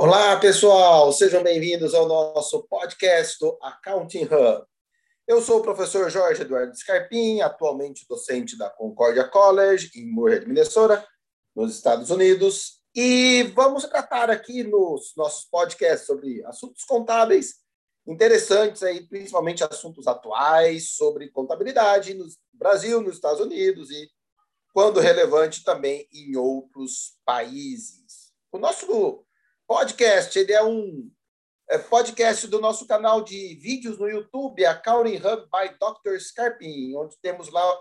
Olá, pessoal, sejam bem-vindos ao nosso podcast do Accounting Hub. Eu sou o professor Jorge Eduardo Scarpim, atualmente docente da Concordia College, em Moorhead, Minnesota, nos Estados Unidos, e vamos tratar aqui nos nossos podcasts sobre assuntos contábeis interessantes, aí, principalmente assuntos atuais sobre contabilidade no Brasil, nos Estados Unidos e, quando relevante, também em outros países. O nosso podcast, ele é um é, podcast do nosso canal de vídeos no YouTube, a Accounting Hub by Dr. Scarpin, onde temos lá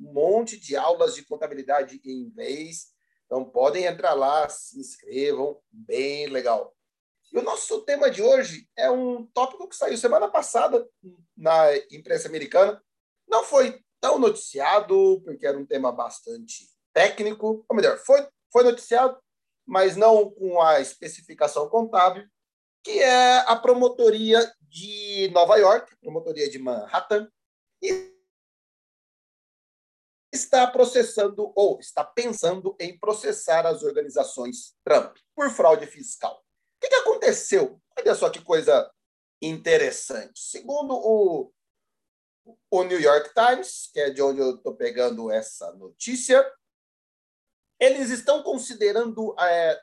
um monte de aulas de contabilidade em inglês. Então, podem entrar lá, se inscrevam, bem legal. E o nosso tema de hoje é um tópico que saiu semana passada na imprensa americana. Não foi tão noticiado, porque era um tema bastante técnico, ou melhor, foi, foi noticiado, mas não com a especificação contábil, que é a promotoria de Nova York, promotoria de Manhattan, e está processando ou está pensando em processar as organizações Trump por fraude fiscal. O que, que aconteceu? Olha só que coisa interessante. Segundo o, o New York Times, que é de onde eu estou pegando essa notícia, eles estão considerando é,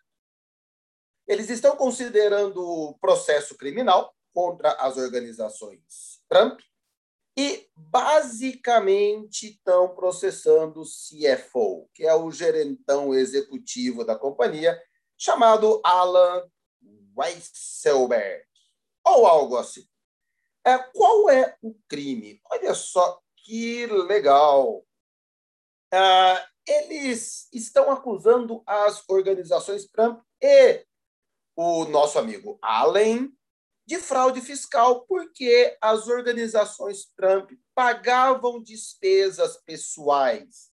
eles estão considerando processo criminal contra as organizações Trump e basicamente estão processando o CFO, que é o gerentão executivo da companhia, chamado Alan Weisselberg, ou algo assim. É, qual é o crime? Olha só que legal. Ah, eles estão acusando as organizações Trump e o nosso amigo Allen de fraude fiscal, porque as organizações Trump pagavam despesas pessoais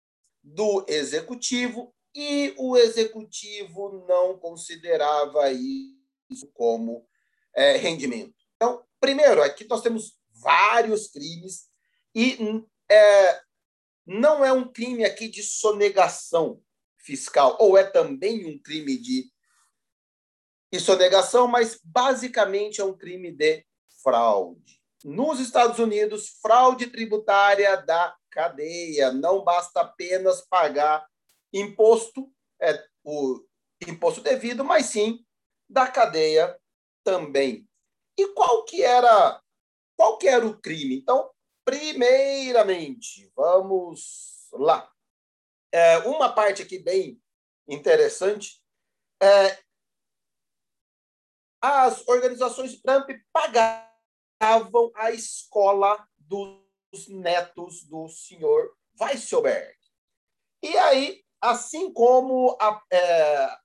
do executivo e o executivo não considerava isso como é, rendimento. Então, primeiro, aqui nós temos vários crimes e é, não é um crime aqui de sonegação fiscal, ou é também um crime de sonegação, mas basicamente é um crime de fraude. Nos Estados Unidos, fraude tributária da cadeia. Não basta apenas pagar imposto, é, o imposto devido, mas sim da cadeia também. E qual que era qual que era o crime? Então, Primeiramente, vamos lá. É, uma parte aqui bem interessante é as organizações Trump pagavam a escola dos netos do senhor Weisselberg. E aí, assim como a, é,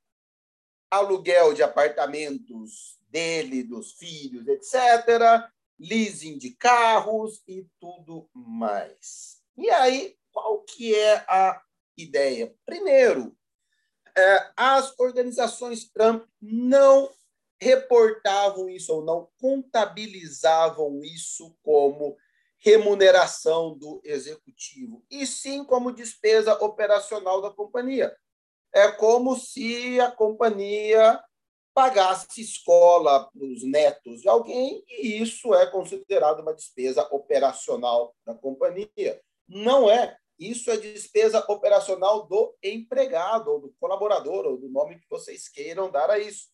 aluguel de apartamentos dele, dos filhos, etc., leasing de carros e tudo mais. E aí, qual que é a ideia? Primeiro, é, as organizações Trump não reportavam isso ou não contabilizavam isso como remuneração do executivo, e sim como despesa operacional da companhia. É como se a companhia pagasse escola para os netos de alguém, e isso é considerado uma despesa operacional da companhia. Não é. Isso é despesa operacional do empregado, ou do colaborador, ou do nome que vocês queiram dar a isso.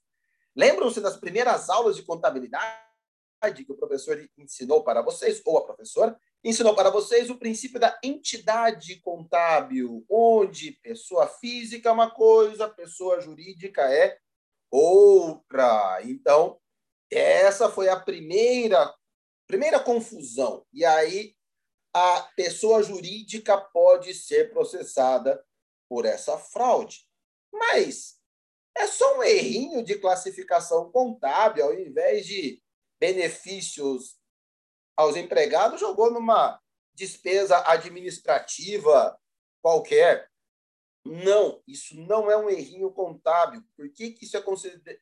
Lembram-se das primeiras aulas de contabilidade que o professor ensinou para vocês, ou a professora ensinou para vocês o princípio da entidade contábil, onde pessoa física é uma coisa, pessoa jurídica é outra. Então, essa foi a primeira primeira confusão. E aí a pessoa jurídica pode ser processada por essa fraude. Mas é só um errinho de classificação contábil, ao invés de benefícios aos empregados, jogou numa despesa administrativa qualquer. Não, isso não é um errinho contábil. Por que, que isso é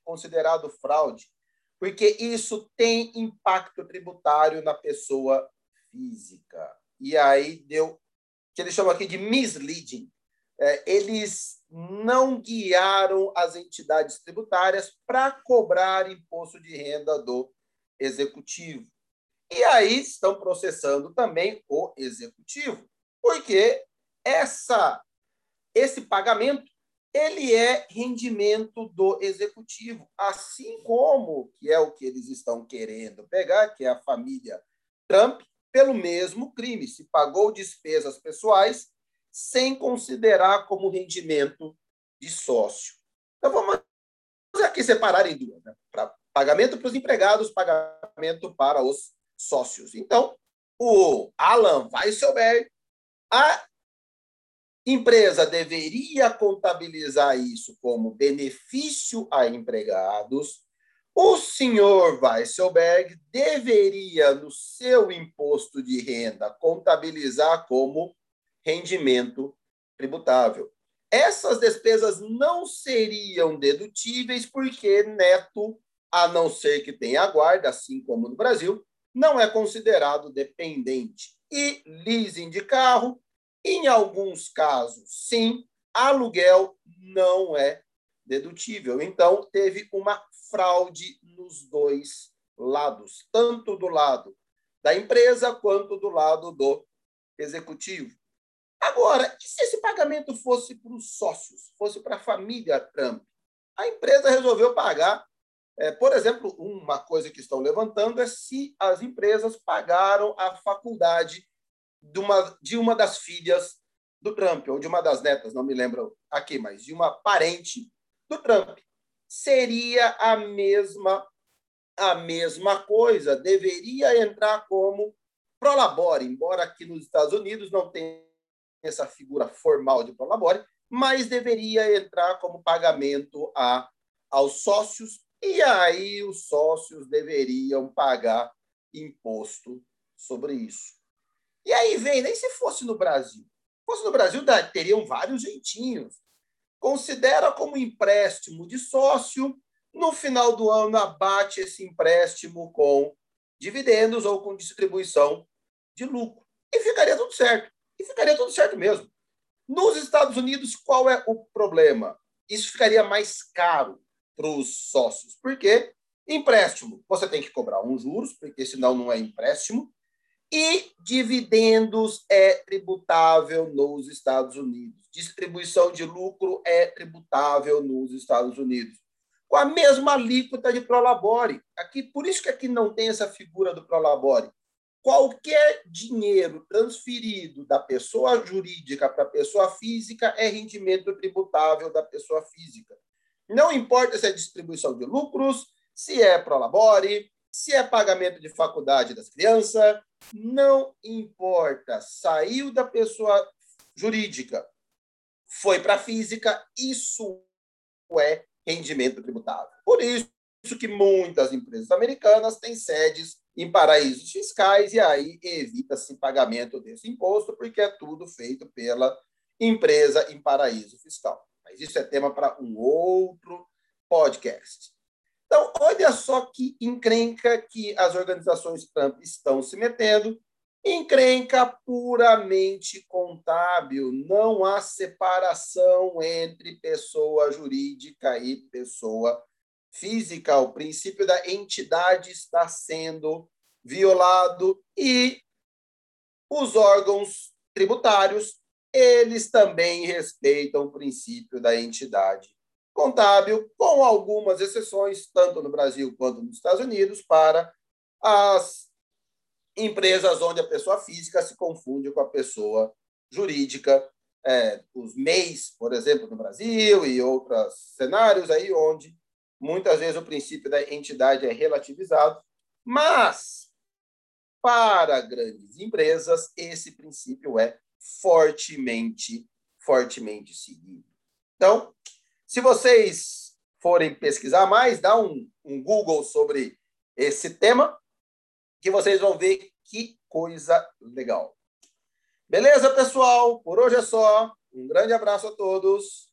considerado fraude? Porque isso tem impacto tributário na pessoa física. E aí deu, que eles chamam aqui de misleading. é, eles não guiaram as entidades tributárias para cobrar imposto de renda do executivo. E aí estão processando também o executivo, porque essa esse pagamento ele é rendimento do executivo, assim como que é o que eles estão querendo pegar, que é a família Trump, pelo mesmo crime, se pagou despesas pessoais sem considerar como rendimento de sócio. Então vamos aqui separar em duas, né? Para pagamento para os empregados, pagamento para os sócios. Então, o Alan Weisselberg, a empresa deveria contabilizar isso como benefício a empregados. O senhor Weisselberg deveria, no seu imposto de renda, contabilizar como rendimento tributável. Essas despesas não seriam dedutíveis porque neto, a não ser que tenha guarda, assim como no Brasil, não é considerado dependente. E leasing de carro, em alguns casos, sim, aluguel não é dedutível. Então, teve uma fraude nos dois lados, tanto do lado da empresa quanto do lado do executivo. Agora, e se esse pagamento fosse para os sócios, fosse para a família Trump? A empresa resolveu pagar. É, por exemplo, uma coisa que estão levantando é se as empresas pagaram a faculdade de uma, de uma das filhas do Trump, ou de uma das netas, não me lembro aqui, mas de uma parente do Trump. Seria a mesma a mesma coisa, deveria entrar como prolabore, embora aqui nos Estados Unidos não tenha essa figura formal de prolabore, mas deveria entrar como pagamento a, aos sócios, e aí os sócios deveriam pagar imposto sobre isso. E aí vem, nem se fosse no Brasil. Se fosse no Brasil, teriam vários jeitinhos. Considera como empréstimo de sócio, no final do ano abate esse empréstimo com dividendos ou com distribuição de lucro. E ficaria tudo certo e ficaria tudo certo mesmo. Nos Estados Unidos, qual é o problema? Isso ficaria mais caro para os sócios. Por quê? Empréstimo, você tem que cobrar uns juros, porque senão não é empréstimo. E dividendos é tributável nos Estados Unidos. Distribuição de lucro é tributável nos Estados Unidos. Com a mesma alíquota de Prolabore. Aqui, por isso que aqui não tem essa figura do Prolabore qualquer dinheiro transferido da pessoa jurídica para a pessoa física é rendimento tributável da pessoa física. Não importa se é distribuição de lucros, se é prolabore, se é pagamento de faculdade das crianças, não importa. Saiu da pessoa jurídica, foi para a física, isso é rendimento tributável. Por isso que muitas empresas americanas têm sedes em paraísos fiscais e aí evita-se pagamento desse imposto, porque é tudo feito pela empresa em paraíso fiscal. Mas isso é tema para um outro podcast. Então, olha só que encrenca que as organizações Trump estão se metendo. Encrenca puramente contábil. Não há separação entre pessoa jurídica e pessoa física, o princípio da entidade está sendo violado e os órgãos tributários, eles também respeitam o princípio da entidade contábil, com algumas exceções, tanto no Brasil quanto nos Estados Unidos, para as empresas onde a pessoa física se confunde com a pessoa jurídica, é, os MEIs, por exemplo, no Brasil e outros cenários aí onde Muitas vezes o princípio da entidade é relativizado, mas para grandes empresas esse princípio é fortemente, fortemente seguido. Então, se vocês forem pesquisar mais, dá um, um Google sobre esse tema, que vocês vão ver que coisa legal. Beleza, pessoal? Por hoje é só. Um grande abraço a todos.